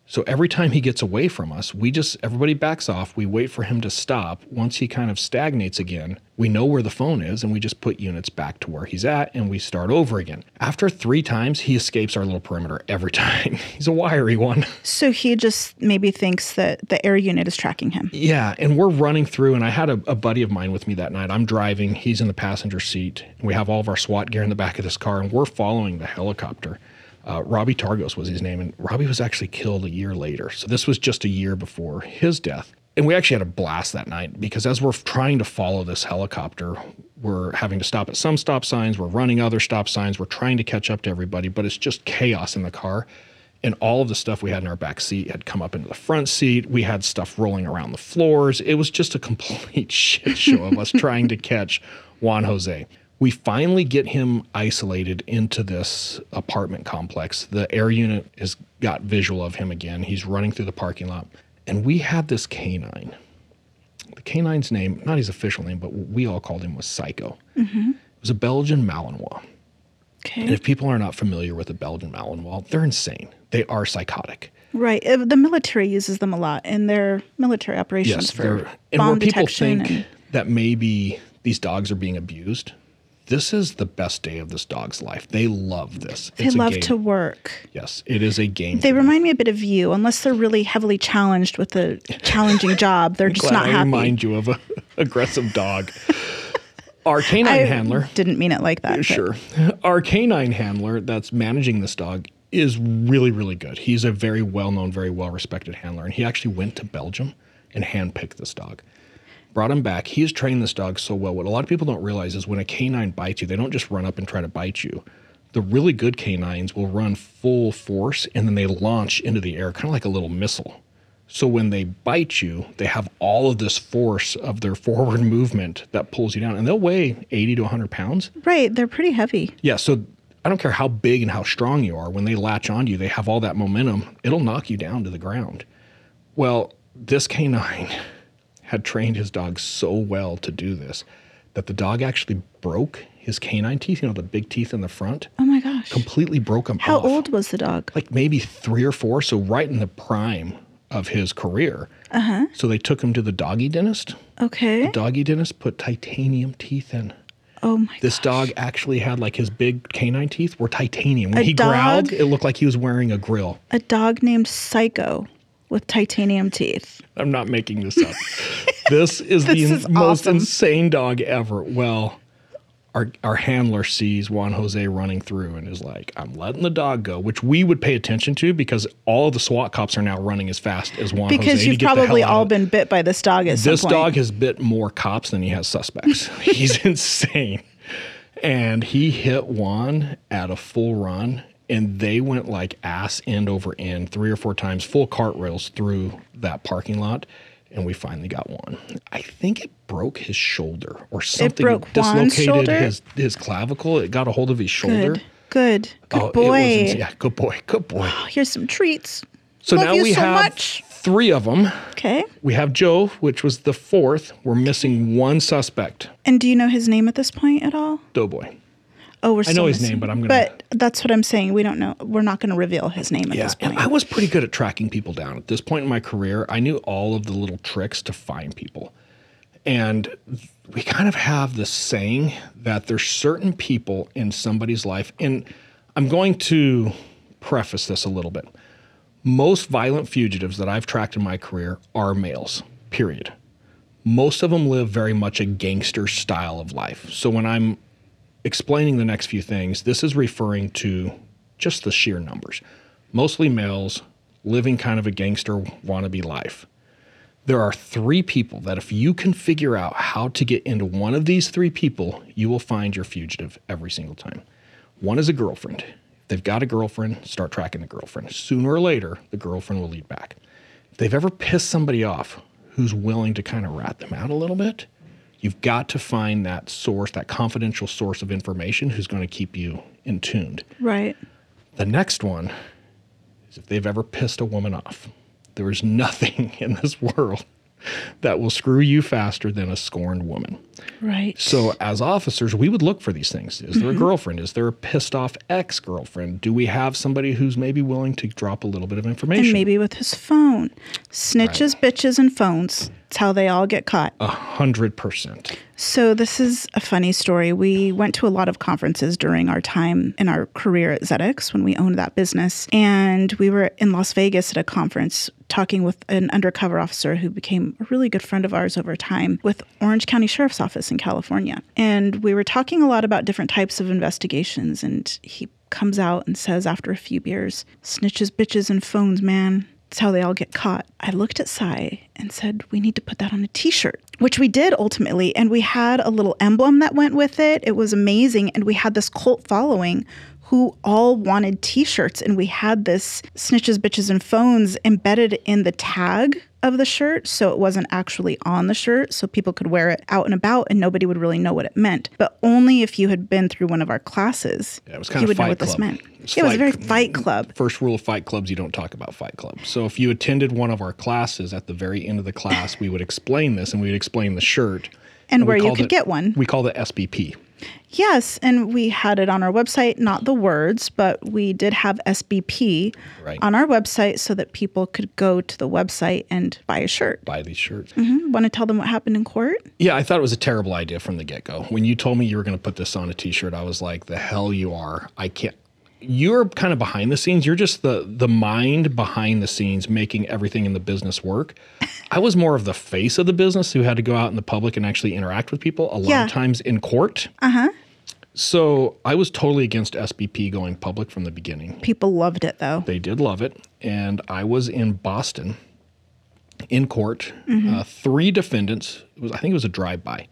So every time he gets away from us, we just everybody backs off. We wait for him to stop. Once he kind of stagnates again, we know where the phone is and we just put units back to where he's at and we start over again. After 3 times, he escapes our little perimeter every <laughs> time. he's a wiry one. So he just maybe thinks that the air unit is tracking him. Yeah, and we're running through, and I had a, a buddy of mine with me that night. I'm driving, he's in the passenger seat. And we have all of our SWAT gear in the back of this car, and we're following the helicopter. Uh, Robbie Targos was his name, and Robbie was actually killed a year later. So this was just a year before his death. And we actually had a blast that night because as we're trying to follow this helicopter, we're having to stop at some stop signs, we're running other stop signs, we're trying to catch up to everybody, but it's just chaos in the car and all of the stuff we had in our back seat had come up into the front seat. We had stuff rolling around the floors. It was just a complete <laughs> shit show of us trying to catch Juan Jose. We finally get him isolated into this apartment complex. The air unit has got visual of him again. He's running through the parking lot. And we had this canine. The canine's name, not his official name, but what we all called him was Psycho. It was a Belgian Malinois. Okay. And if people are not familiar with the Belgian Malinois, they're insane. They are psychotic. Right. Uh, The military uses them a lot in their military operations Yes, for they're and bomb where people detection. think and, that maybe these dogs are being abused, this is the best day of this dog's life. They love this. they It's a love game. to work. Yes, it is a game. They to them. remind me a bit of you, unless they're really heavily challenged with a challenging <laughs> job. They're just Glad not I happy. remind you of an <laughs> aggressive dog. Our canine I handler, didn't mean it like that. but- sure. Our canine handler that's managing this dog is really, really good. He's a very well known, very well respected handler. And he actually went to Belgium and handpicked this dog. Brought him back. He has trained this dog so well. What a lot of people don't realize is when a canine bites you, they don't just run up and try to bite you. The really good canines will run full force and then they launch into the air, kind of like a little missile. So when they bite you, they have all of this force of their <laughs> forward movement that pulls you down, and they'll weigh 80 to 100 pounds. Right. They're pretty heavy. Yeah, so I don't care how big and how strong you are, when they latch onto you, they have all that momentum, it'll knock you down to the ground. Well, this canine <laughs> had trained his dog so well to do this that the dog actually broke his canine teeth, you know, the big teeth in the front, Oh my gosh. completely broke them How off. old was the dog? Like maybe three or four, so right in the prime of his career. Uh-huh. So they took him to the doggy dentist. Okay. The doggy dentist put titanium teeth in. Oh my This dog actually had like his big canine teeth were titanium. When A he growled, it looked like he was wearing a grill. A dog named Psycho with titanium teeth. I'm not making this up. <laughs> this is This the is most awesome. insane dog ever. Well, our our handler sees Juan Jose running through and is like, "I'm letting the dog go," which we would pay attention to because all of the SWAT cops are now running as fast as Juan Because Jose to you've get the probably all been bit by this dog at This dog has bit more cops than he has suspects. <laughs> He's insane. And he hit Juan at a full run, and they went like ass end over end three or four times, full cart rails through that parking lot. And we finally got one. I think it broke his shoulder or something. broke Juan's dislocated his his clavicle. It got a hold of his shoulder. Good. Oh, good. Good Oh, it boy. was yeah, good boy. Good boy. <gasps> Here's some treats. So Love now we so have much. three of them. Okay. We have Joe, which was the fourth. We're missing one suspect. And do you know his name at this point at all? Doughboy. Oh, we're still know his name, but I'm gonna- But that's what I'm saying. We don't know. We're not going to reveal his name at Yeah, this point. I was pretty good at tracking people down. At this point in my career, I knew all of the little tricks to find people. And we kind of have this saying that there's certain people in somebody's life, and I'm going to preface this a little bit. Most violent fugitives that I've tracked in my career are males, period. Most of them live very much a gangster style of life. So when I'm explaining the next few things, this is referring to just the sheer numbers. Mostly males living kind of a gangster wannabe life. There are three people that, if you can figure out how to get into one of these three people, you will find your fugitive every single time. One is a girlfriend. If they've got a girlfriend, start tracking the girlfriend. Sooner or later, the girlfriend will lead back. If they've ever pissed somebody off who's willing to kind of rat them out a little bit, you've got to find that source, that confidential source of information who's going to keep you in tuned. Right. The next one is if they've ever pissed a woman off. There is nothing <laughs> in this world that will screw you faster than a scorned woman. Right. So, as officers, we would look for these things. Is there a mm-hmm. girlfriend? Is there a pissed off ex girlfriend? Do we have somebody who's maybe willing to drop a little bit of information? and maybe with his phone. Snitches, bitches, and phones. That's how they all get caught. A hundred percent. So, this is a funny story. We went to a lot of conferences during our time in our career at ZetX when we owned that business. And we were in Las Vegas at a conference talking with an undercover officer who became a really good friend of ours over time with Orange County Sheriff's Office in California. And we were talking a lot about different types of investigations. And he comes out and says, after a few beers, snitches, bitches, and phones, man. That's how they all get caught. I looked at Sy and said, We need to put that on a t shirt, which we did ultimately. And we had a little emblem that went with it. It was amazing. And we had this cult following who all wanted t shirts. And we had this snitches, bitches, and phones embedded in the tag of the shirt. So it wasn't actually on the shirt. So people could wear it out and about and nobody would really know what it meant. But only if you had been through one of our classes, Yeah, it was kind you of would know what this Club. meant. It's it was a very Fight Club. First rule of fight clubs you don't talk about fight club. So if you attended one of our classes at the very end of the class, we would explain this and we would explain the shirt. And we where you could it- get one. We call it SBP. Yes, and we had it on our website, not the words, but we did have SBP Right. on our website so that people could go to the website and buy a shirt. Buy these shirts. Mm-hmm. Want to tell them what happened in court? Yeah, I thought it was a terrible idea from the get go. When you told me you were going to put this on a t shirt, I was like, the hell you are. I can't. You're kind of behind the scenes. You're just the the mind behind the scenes making everything in the business work. I was more of the face of the business who had to go out in the public and actually interact with people a lot Yeah. of times in court. Uh huh. So I was totally against SBP going public from the beginning. People loved it though. They did love it. And I was in Boston in court. Mm-hmm. Uh, three defendants, it was, I think it was a drive by.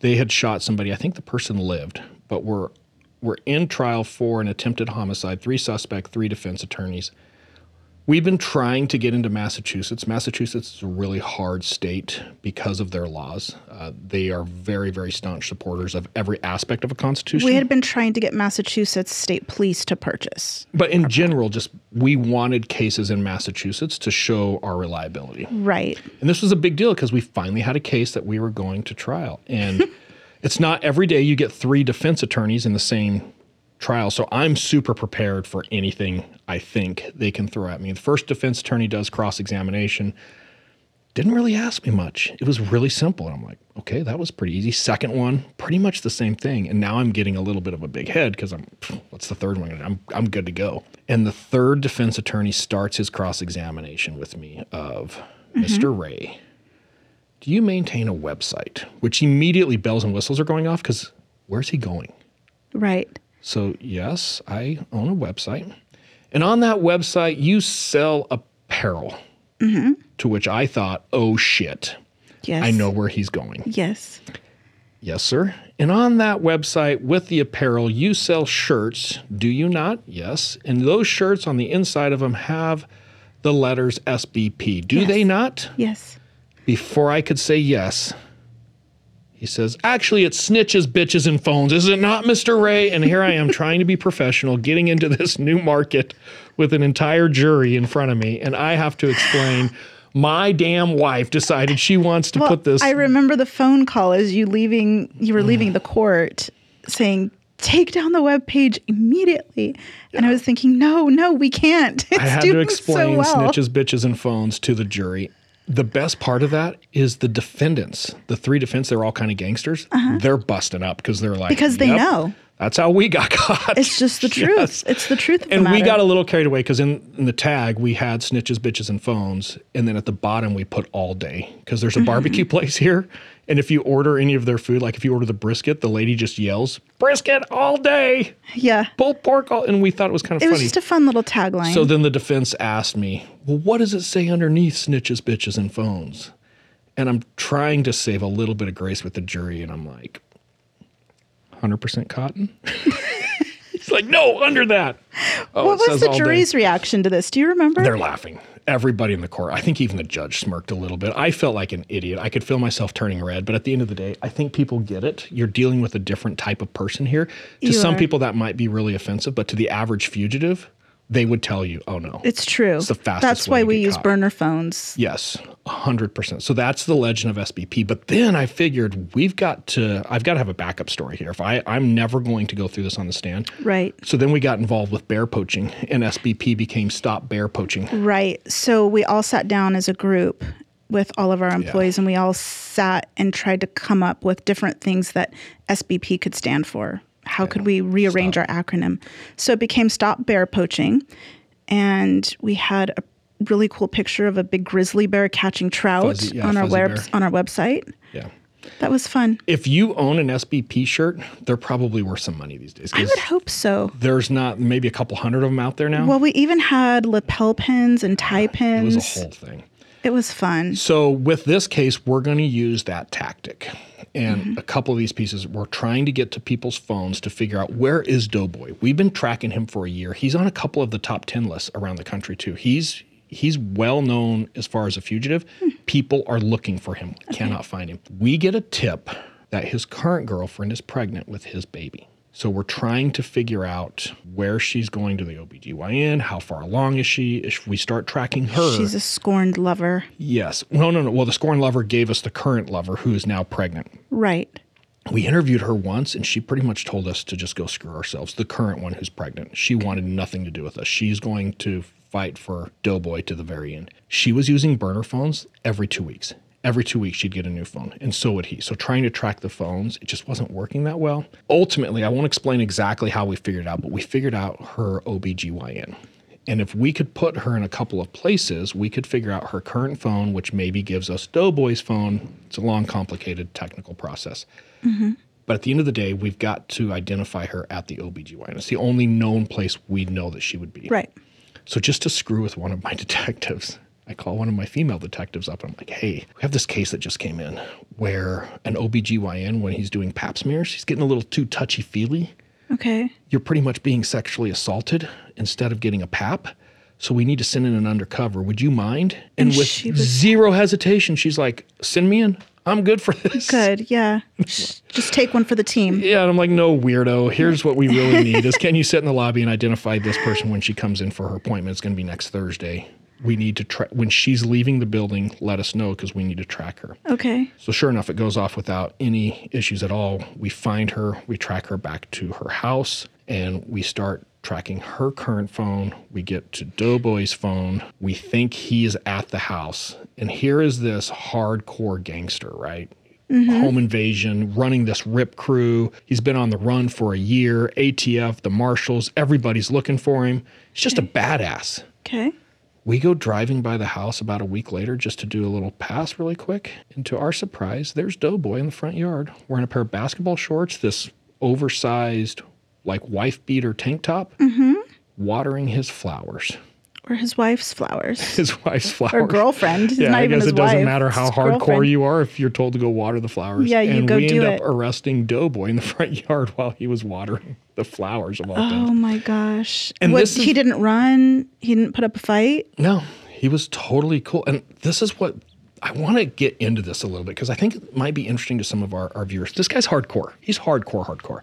They had shot somebody. I think the person lived, but were, were in trial for an attempted homicide. Three suspect, three defense attorneys. We've been trying to get into Massachusetts. Massachusetts is a really hard state because of their laws. Uh, they are very, very staunch supporters of every aspect of a constitution. We had been trying to get Massachusetts State Police to purchase. But in general, just we wanted cases in Massachusetts to show our reliability. Right. And this was a big deal because we finally had a case that we were going to trial. And <laughs> it's not every day you get three defense attorneys in the same trial. So I'm super prepared for anything I think they can throw at me. The first defense attorney does cross examination. Didn't really ask me much. It was really simple. And I'm like, okay, that was pretty easy. Second one, pretty much the same thing. And now I'm getting a little bit of a big head because I'm, what's the third one? I'm, I'm good to go. And the third defense attorney starts his cross examination with me of mm-hmm. Mr. Ray. Do you maintain a website? Which immediately bells and whistles are going off because where's he going? Right. So, yes, I own a website. And on that website, you sell apparel. Mm-hmm. To which I thought, oh shit, Yes. I know where he's going. Yes. Yes, sir. And on that website with the apparel, you sell shirts, do you not? Yes. And those shirts on the inside of them have the letters SBP, do Yes. they not? Yes. Before I could say yes, he says, Actually, it's snitches, bitches, and phones. Is it not, Mr. Ray? And here I am <laughs> trying to be professional, getting into this new market with an entire jury in front of me. And I have to explain my damn wife decided she wants to Well, put this. I remember the phone call as you leaving. You were leaving the court, saying, "Take down the web page immediately." And I was thinking, "No, no, we can't." It's I had to explain so well. snitches, bitches, and phones to the jury. The best part of that is the defendants, the three defendants, they're all kind of gangsters. They're busting up because they're like, Uh-huh. Because they "Yep, know. That's how we got <laughs> caught. It's just the <laughs> truth. Yes. It's the truth of the and we got a little carried away because in, in the tag we had snitches, bitches, and phones, and then at the bottom we put all day because there's a Mm-hmm. barbecue <laughs> place here, and if you order any of their food, like if you order the brisket, the lady just yells brisket all day, yeah. pulled pork, all, and we thought it was kind of funny. It was just a fun little tagline. so then the defense asked me, "Well, what does it say underneath snitches, bitches, and phones?" And I'm trying to save a little bit of grace with the jury, and I'm like, "100% cotton." <laughs> He's like, "No, under that." Oh, what was the day. jury's reaction to this? Do you remember? They're laughing. Everybody in the court. I think even the judge smirked a little bit. I felt like an idiot. I could feel myself turning red, but at the end of the day, I think people get it. You're dealing with a different type of person here. To You some are. people, that might be really offensive, but to the average fugitive, they would tell you, "Oh no, it's true. It's the fastest That's why we use caught. burner phones. Yes, 100%. So that's the legend of SBP. But then I figured we've got to, I've got to have a backup story here. If I, I'm never going to go through this on the stand. Right. So then we got involved with bear poaching, and SBP became Stop Bear Poaching. Right. So we all sat down as a group with all of our employees and we all sat and tried to come up with different things that SBP could stand for. How could we rearrange our acronym? So it became Stop Bear Poaching. And we had a really cool picture of a big grizzly bear catching trout Fuzzy- yeah, on our web, bear. on our website. Yeah. That was fun. If you own an SBP shirt, they're probably worth some money these days. I would hope so. there's not maybe a couple hundred of them out there now. Well, we even had lapel pins and tie it pins. It was a whole thing. It was fun. So with this case, we're going to use that tactic. And Mm-hmm. a couple of these pieces, we're trying to get to people's phones to figure out where is Doughboy. We've been tracking him for a year. He's on a couple of the top ten lists around the country too. He's he's well known as far as a fugitive. Hmm. People are looking for him, cannot find him. We get a tip that his current girlfriend is pregnant with his baby. So we're trying to figure out where she's going to the OBGYN, how far along is she? If we start tracking her, She's a scorned lover. Yes. No, no, no. Well, the scorned lover gave us the current lover who is now pregnant. Right. We interviewed her once and she pretty much told us to just go screw ourselves. The current one who's pregnant. She wanted nothing to do with us. She's going to fight for Doughboy to the very end. She was using burner phones every two weeks. Every two weeks, she'd get a new phone, and so would he. So, trying to track the phones, it just wasn't working that well. Ultimately, I won't explain exactly how we figured it out, but we figured out her OBGYN. And if we could put her in a couple of places, we could figure out her current phone, which maybe gives us Doughboy's phone. It's a long, complicated technical process. Mm-hmm. But at the end of the day, we've got to identify her at the OBGYN. It's the only known place we know that she would be. Right. So just to screw with one of my <laughs> detectives, I call one of my female detectives up and I'm like, hey, we have this case that just came in where an OBGYN, when he's doing pap smears, he's getting a little too touchy feely Okay. you're pretty much being sexually assaulted instead of getting a pap. So we need to send in an undercover. Would you mind? And, And with was- zero hesitation, she's like, send me in. I'm good for this. Good. Yeah. <laughs> Just take one for the team. Yeah, and I'm like, no, weirdo. Here's what we really <laughs> need is can you sit in the lobby and identify this person when she comes in for her appointment? It's going to be next Thursday. We need to track when she's leaving the building. Let us know because we need to track her. Okay. So sure enough, it goes off without any issues at all. We find her, we track her back to her house, and we start tracking her current phone. We get to Doughboy's phone. We think he is at the house. And here is this hardcore gangster, right? Mm-hmm. Home invasion, running this rip crew. He's been on the run for a year. ATF, the marshals, everybody's looking for him. He's just a badass. Okay. We go driving by the house about a week later just to do a little pass really quick. And to our surprise, there's Doughboy in the front yard wearing a pair of basketball shorts, this oversized, like wife beater tank top, mm-hmm. watering his flowers. Or his wife's flowers. <laughs> His wife's flowers. Or girlfriend. It's Yeah, not I even guess his it doesn't wife. matter how hardcore girlfriend. you are if you're told to go water the flowers. Yeah, you and go we do end up arresting Doughboy in the <laughs> front yard while he was watering the flowers of all things. Oh my gosh. And what, this is- he didn't run. He didn't put up a fight. No, he was totally cool. And this is what I want to get into this a little bit because I think it might be interesting to some of our, our viewers. This guy's hardcore. He's hardcore, hardcore.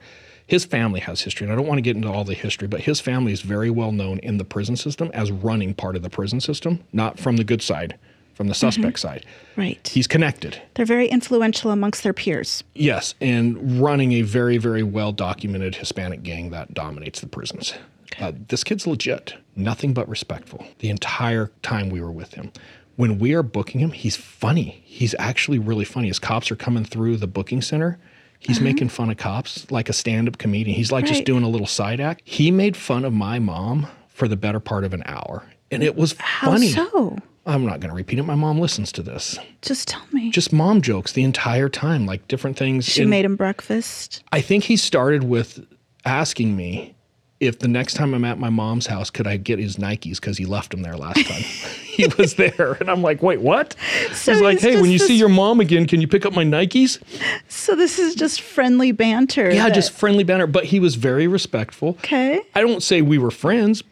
His family has history, and I don't want to get into all the history, but his family is very well known in the prison system as running part of the prison system, not from the good side, from the suspect side. Right. He's connected. They're very influential amongst their peers. Yes, and running a very, very well documented Hispanic gang that dominates the prisons. Uh, this kid's legit, nothing but respectful the entire time we were with him. When we are booking him, he's funny. He's actually really funny. As cops are coming through the booking center, He's mm-hmm. making fun of cops like a stand up comedian. He's like just doing a little side act. He made fun of my mom for the better part of an hour. And it was How funny. so? I'm not going to repeat it. My mom listens to this. Just tell me. Just mom jokes the entire time, like different things. she And made him breakfast. I think he started with asking me if the next time I'm at my mom's house, could I get his Nikes because he left them there last time. <laughs> he was there. And I'm like, wait, what? So He's like, hey, when you see your mom again, can you pick up my Nikes? So this is just friendly banter. Yeah, that- just friendly banter. But he was very respectful. okay. I don't say we were friends,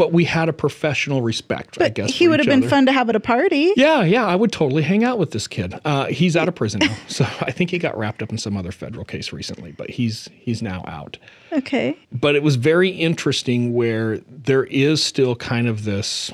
but we had a professional respect, I But guess. he would have been other. fun to have at a party. Yeah, yeah, I would totally hang out with this kid. Uh, he's out of prison now, so <laughs> I think he got wrapped up in some other federal case recently, but he's he's now out. Okay. But it was very interesting where there is still kind of this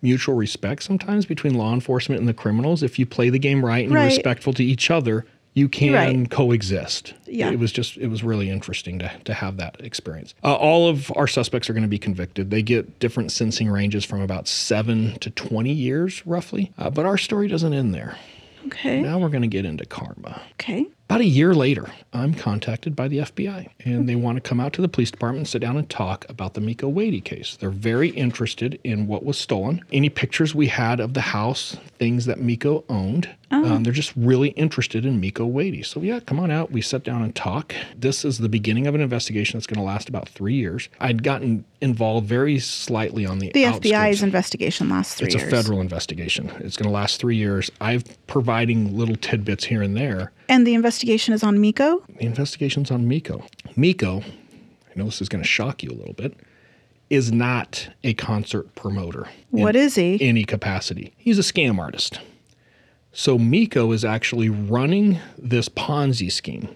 mutual respect sometimes between law enforcement and the criminals. If you play the game right and Right. you're respectful to each other, you can Right. coexist. Yeah. It was just, it was really interesting to, to have that experience. Uh, all of our suspects are going to be convicted. They get different sentencing ranges from about seven to 20 years, roughly. Uh, but our story doesn't end there. Okay. Now we're going to get into karma. Okay. About a year later, I'm contacted by the FBI and they want to come out to the police department and sit down and talk about the Miko Wady case. They're very interested in what was stolen, any pictures we had of the house, things that Miko owned. Um, they're just really interested in Miko Wady. So, yeah, come on out. We sit down and talk. This is the beginning of an investigation that's going to last about three years. I'd gotten involved very slightly on the The outskirts. FBI's investigation lasts three It's years. a federal investigation. It's going to last three years. I'm providing little tidbits here and there. And the investigation is on Miko? The investigation's on Miko. Miko, I know this is going to shock you a little bit, is not a concert promoter. What is he? Any capacity. He's a scam artist. So Miko is actually running this Ponzi scheme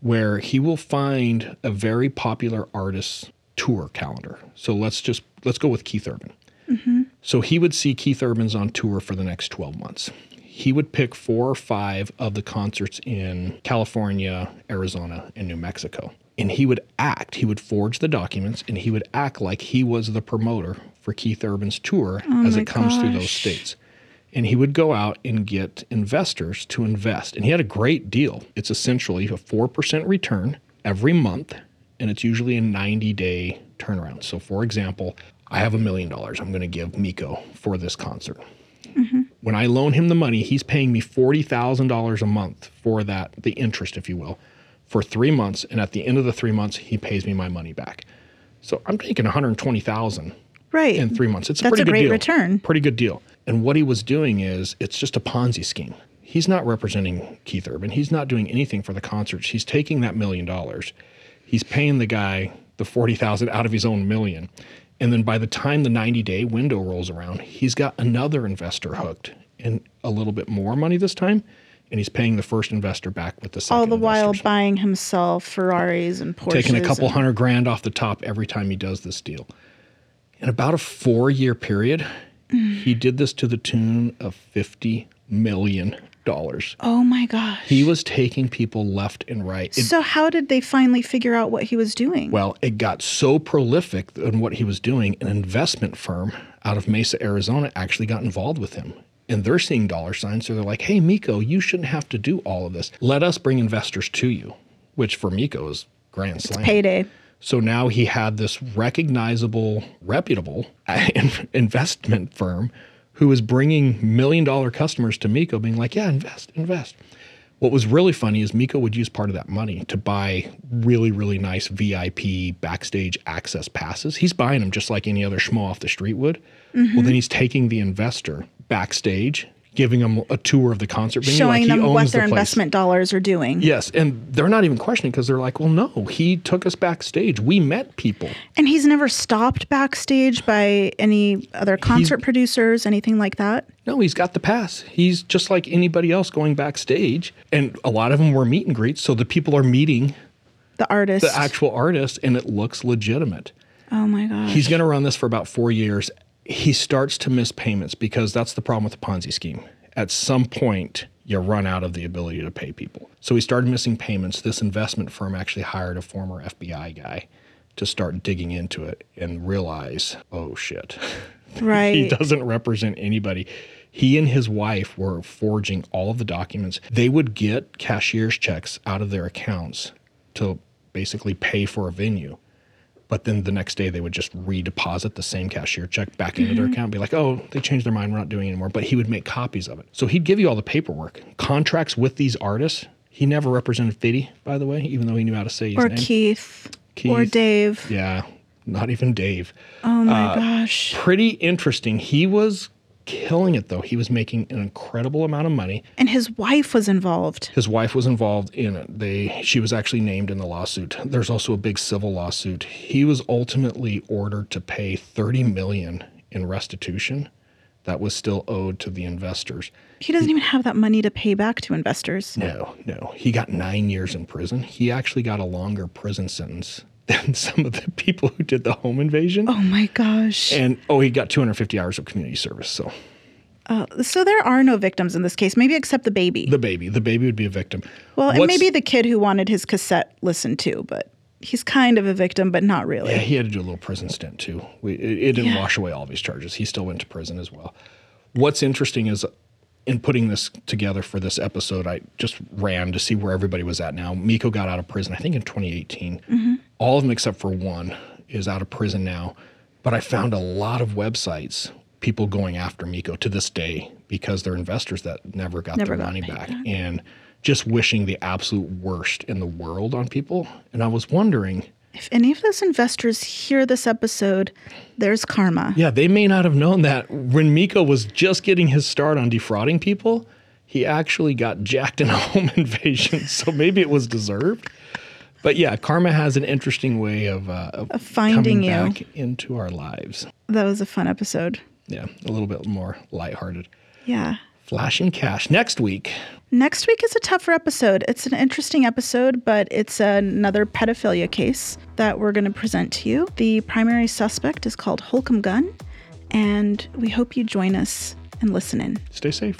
where he will find a very popular artist's tour calendar. So let's just let's go with Keith Urban. Mm-hmm. So he would see Keith Urban's on tour for the next 12 months. He would pick four or five of the concerts in California, Arizona, and New Mexico. And he would act, he would forge the documents, and he would act like he was the promoter for Keith Urban's tour oh as it comes through those states. And he would go out and get investors to invest. And he had a great deal. It's essentially a 4% return every month, and it's usually a 90 day turnaround. So, for example, I have a million dollars I'm going to give Miko for this concert. When I loan him the money, he's paying me $40,000 a month for that, the interest, if you will, for three months. And at the end of the three months, he pays me my money back. So I'm taking 120,000 Right. in three months. It's a That's pretty a good great deal. return. Pretty good deal. And what he was doing is it's just a Ponzi scheme. He's not representing Keith Urban. He's not doing anything for the concerts. He's taking that million dollars. He's paying the guy the 40,000 out of his own million. And then by the time the 90 day window rolls around, he's got another investor hooked and a little bit more money this time. And he's paying the first investor back with the second All the while buying himself Ferraris and Porsches. taking a couple and- hundred grand off the top every time he does this deal. In about a four year period, he did this to the tune of $50 million. Oh my gosh. He was taking people left and right. It- so how did they finally figure out what he was doing? well, it got so prolific in what he was doing, an investment firm out of Mesa, Arizona actually got involved with him. And they're seeing dollar signs. So they're like, hey, Miko, you shouldn't have to do all of this. Let us bring investors to you, which for Miko is grand slam. Payday. So now he had this recognizable, reputable <laughs> investment firm who was bringing million dollar customers to Miko, being like, yeah, invest, invest. What was really funny is Miko would use part of that money to buy really, really nice VIP backstage access passes. He's buying them just like any other schmo off the street would. Well, mm-hmm. then he's taking the investor backstage, giving them a tour of the concert venue, Showing like he them what their place. investment dollars are doing. Yes, and they're not even questioning because they're like, well, no, he took us backstage. We met people. And he's never stopped backstage by any other concert producers, anything like that. No, he's got the pass. He's just like anybody else going backstage. And a lot of them were meet and greets. So the people are meeting The artist. the actual artist and it looks legitimate. oh my gosh. He's going to run this for about four years. He starts to miss payments because that's the problem with the Ponzi scheme. At some point, you run out of the ability to pay people. So he started missing payments. This investment firm actually hired a former FBI guy to start digging into it and realize, oh shit. <laughs> right. he doesn't represent anybody. He and his wife were forging all of the documents. They would get cashier's checks out of their accounts to basically pay for a venue. But then the next day they would just redeposit the same cashier check back into their account, be like, oh, they changed their mind, we're not doing it anymore. But he would make copies of it. So he'd give you all the paperwork, contracts with these artists. He never represented Fiddy, by the way, even though he knew how to say his Or name. Or Keith, or Dave. Yeah, not even Dave. Oh my Uh, gosh. Pretty interesting. He was killing it though. He was making an incredible amount of money. And his wife was involved. His wife was involved in it. They she was actually named in the lawsuit. There's also a big civil lawsuit. He was ultimately ordered to pay 30 million in restitution that was still owed to the investors. He doesn't even have that money to pay back to investors. No, no. He got 9 years in prison. He actually got a longer prison sentence than <laughs> some of the people who did the home invasion. Oh my gosh. And oh, he got 250 hours of community service. So Uh, so there are no victims in this case, maybe except the baby. the baby, the baby would be a victim. well, and maybe the kid who wanted his cassette listened to, but he's kind of a victim, but not really. Yeah, he had to do a little prison stint too. We, it, it didn't Yeah. wash away all of his charges. He still went to prison as well. What's interesting is in putting this together for this episode, I just ran to see where everybody was at now. Miko got out of prison, I think in 2018. Mm-hmm. All of them except for one is out of prison now. But I found a lot of websites, people going after Miko to this day because they're investors that never got Never their got money back. back. And just wishing the absolute worst in the world on people. And I was wondering, If any of those investors hear this episode, there's karma. Yeah, they may not have known that when Miko was just getting his start on defrauding people, he actually got jacked in a <laughs> home invasion. So maybe it was deserved. But yeah, karma has an interesting way of, uh, of, Of finding coming you. back into our lives. That was a fun episode. Yeah, a little bit more lighthearted. Yeah. Flashing cash next week. Next week is a tougher episode. It's an interesting episode, but it's another pedophilia case that we're going to present to you. The primary suspect is called Holcomb Gunn, and we hope you join us and listen in. Stay safe.